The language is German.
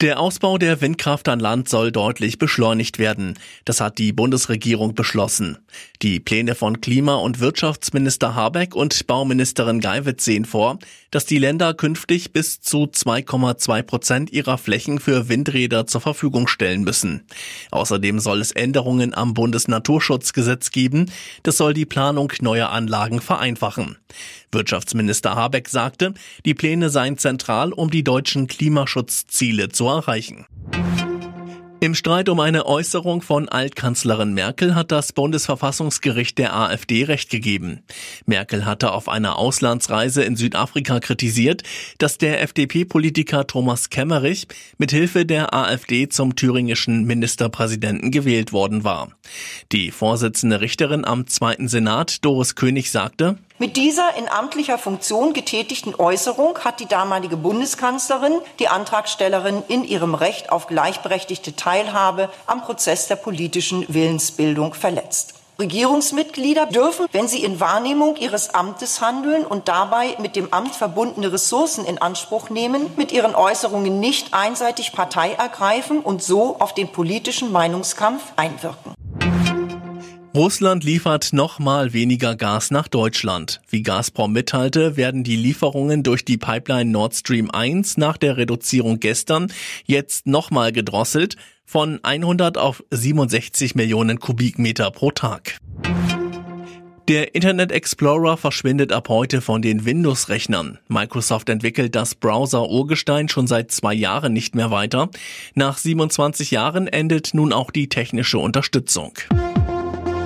Der Ausbau der Windkraft an Land soll deutlich beschleunigt werden. Das hat die Bundesregierung beschlossen. Die Pläne von Klima- und Wirtschaftsminister Habeck und Bauministerin Geiwitz sehen vor, dass die Länder künftig bis zu 2,2 Prozent ihrer Flächen für Windräder zur Verfügung stellen müssen. Außerdem soll es Änderungen am Bundesnaturschutzgesetz geben. Das soll die Planung neuer Anlagen vereinfachen. Wirtschaftsminister Habeck sagte, die Pläne seien zentral, um die deutschen Klimaschutzziele zu erreichen. Im Streit um eine Äußerung von Altkanzlerin Merkel hat das Bundesverfassungsgericht der AfD recht gegeben. Merkel hatte auf einer Auslandsreise in Südafrika kritisiert, dass der FDP-Politiker Thomas Kemmerich mit Hilfe der AfD zum thüringischen Ministerpräsidenten gewählt worden war. Die Vorsitzende Richterin am Zweiten Senat, Doris König, sagte, mit dieser in amtlicher Funktion getätigten Äußerung hat die damalige Bundeskanzlerin die Antragstellerin in ihrem Recht auf gleichberechtigte Teilhabe am Prozess der politischen Willensbildung verletzt. Regierungsmitglieder dürfen, wenn sie in Wahrnehmung ihres Amtes handeln und dabei mit dem Amt verbundene Ressourcen in Anspruch nehmen, mit ihren Äußerungen nicht einseitig Partei ergreifen und so auf den politischen Meinungskampf einwirken. Russland liefert noch mal weniger Gas nach Deutschland. Wie Gazprom mitteilte, werden die Lieferungen durch die Pipeline Nord Stream 1 nach der Reduzierung gestern jetzt noch mal gedrosselt von 100 auf 67 Millionen Kubikmeter pro Tag. Der Internet Explorer verschwindet ab heute von den Windows-Rechnern. Microsoft entwickelt das Browser-Urgestein schon seit zwei Jahren nicht mehr weiter. Nach 27 Jahren endet nun auch die technische Unterstützung.